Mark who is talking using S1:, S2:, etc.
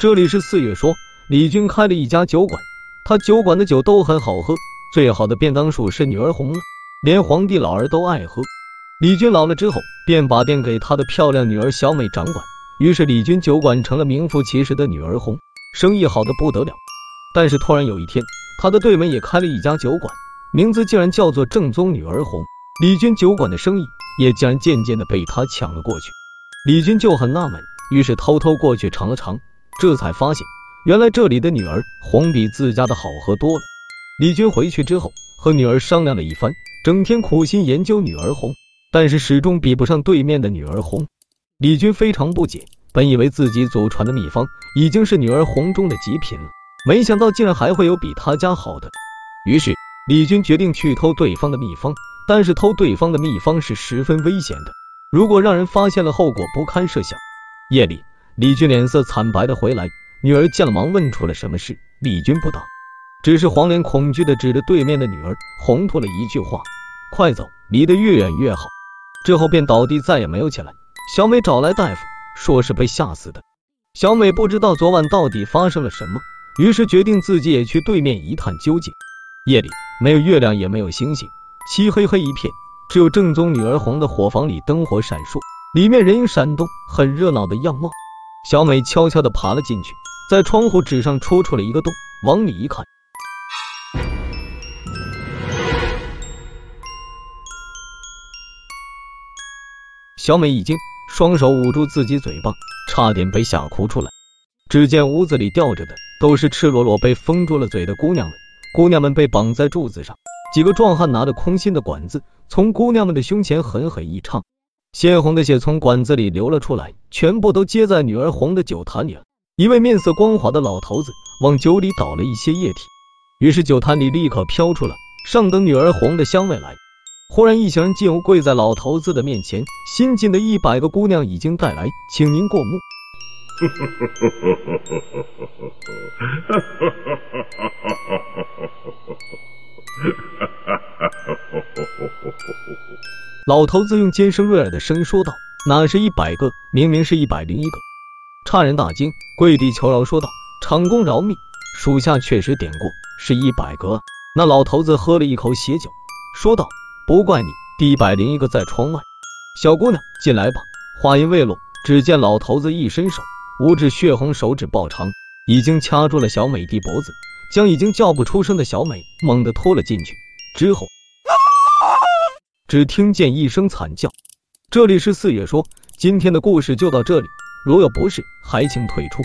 S1: 这里是四月说，李军开了一家酒馆，他酒馆的酒都很好喝，最好的便当属是女儿红了，连皇帝老儿都爱喝。李军老了之后，便把店给他的漂亮女儿小美掌管，于是李军酒馆成了名副其实的女儿红，生意好的不得了。但是突然有一天，他的对门也开了一家酒馆，名字竟然叫做正宗女儿红，李军酒馆的生意也竟然渐渐的被他抢了过去。李军就很纳闷，于是偷偷过去尝了尝。这才发现，原来这里的女儿红比自家的好喝多了。李军回去之后，和女儿商量了一番，整天苦心研究女儿红，但是始终比不上对面的女儿红。李军非常不解，本以为自己祖传的秘方已经是女儿红中的极品了，没想到竟然还会有比他家好的。于是，李军决定去偷对方的秘方，但是偷对方的秘方是十分危险的，如果让人发现了，后果不堪设想。夜里。李军脸色惨白的回来，女儿见了忙问出了什么事。李军不答，只是黄脸恐惧的指着对面的女儿，红吐了一句话：“快走，离得越远越好。”之后便倒地，再也没有起来。小美找来大夫，说是被吓死的。小美不知道昨晚到底发生了什么，于是决定自己也去对面一探究竟。夜里没有月亮，也没有星星，漆黑黑一片，只有正宗女儿红的火房里灯火闪烁，里面人影闪动，很热闹的样貌。小美悄悄地爬了进去，在窗户纸上戳出了一个洞，往里一看，小美一惊双手捂住自己嘴巴，差点被吓哭出来。只见屋子里吊着的都是赤裸裸被封住了嘴的姑娘们，姑娘们被绑在柱子上，几个壮汉拿着空心的管子，从姑娘们的胸前狠狠一插。鲜红的血从管子里流了出来，全部都接在女儿红的酒坛里了。一位面色光滑的老头子往酒里倒了一些液体，于是酒坛里立刻飘出了上等女儿红的香味来。忽然，一行人进屋，跪在老头子的面前。新进的一百个姑娘已经带来，请您过目。老头子用尖声锐耳的声音说道：“哪是一百个，明明是一百零一个！”差人大惊，跪地求饶说道：“长工饶命，属下确实点过，是一百个。”那老头子喝了一口血酒，说道：“不怪你，第一百零一个在窗外。小姑娘，进来吧。”话音未落，只见老头子一伸手，五指血红，手指爆长，已经掐住了小美的脖子，将已经叫不出声的小美猛地拖了进去。之后。只听见一声惨叫。这里是四爷说，今天的故事就到这里，如有不适，还请退出。